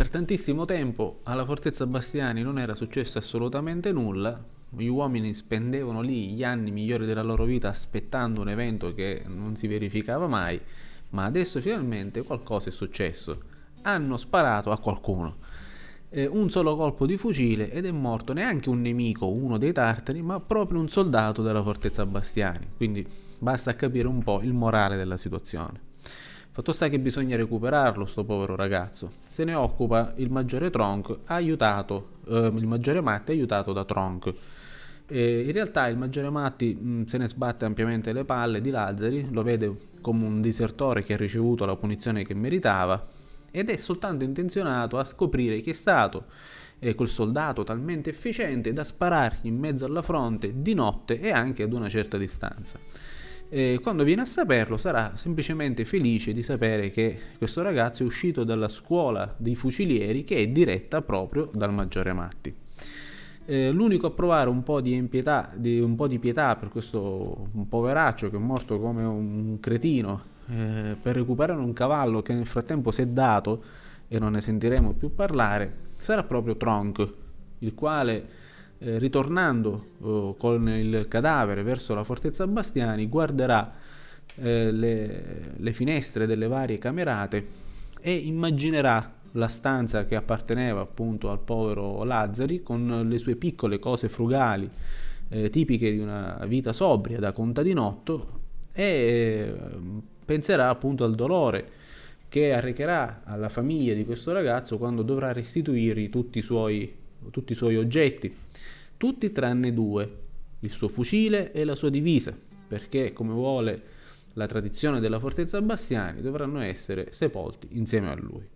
Per tantissimo tempo alla Fortezza Bastiani non era successo assolutamente nulla, gli uomini spendevano lì gli anni migliori della loro vita aspettando un evento che non si verificava mai, ma adesso finalmente qualcosa è successo. Hanno sparato a qualcuno. Eh, un solo colpo di fucile ed è morto neanche un nemico, uno dei tartari, ma proprio un soldato della Fortezza Bastiani. Quindi basta capire un po' il morale della situazione. Fatto sta che bisogna recuperarlo, sto povero ragazzo. Se ne occupa il maggiore Tronk, aiutato, eh, il maggiore Matti aiutato da Tronk. E in realtà il maggiore Matti mh, se ne sbatte ampiamente le palle di Lazzari, lo vede come un disertore che ha ricevuto la punizione che meritava ed è soltanto intenzionato a scoprire chi è stato eh, quel soldato talmente efficiente da sparargli in mezzo alla fronte di notte e anche ad una certa distanza eh, quando viene a saperlo sarà semplicemente felice di sapere che questo ragazzo è uscito dalla scuola dei fucilieri che è diretta proprio dal maggiore Matti. L'unico a provare un po' di, impietà, di, un po' di pietà per questo poveraccio che è morto come un cretino eh, per recuperare un cavallo che nel frattempo si è dato e non ne sentiremo più parlare sarà proprio Tronk, il quale eh, ritornando oh, con il cadavere verso la fortezza Bastiani, guarderà eh, le, le finestre delle varie camerate e immaginerà la stanza che apparteneva appunto al povero Lazzari con le sue piccole cose frugali eh, tipiche di una vita sobria da contadinotto e eh, penserà appunto al dolore che arrecherà alla famiglia di questo ragazzo quando dovrà restituirgli tutti i suoi tutti i suoi oggetti, tutti tranne due, il suo fucile e la sua divisa, perché come vuole la tradizione della fortezza Bastiani dovranno essere sepolti insieme a lui.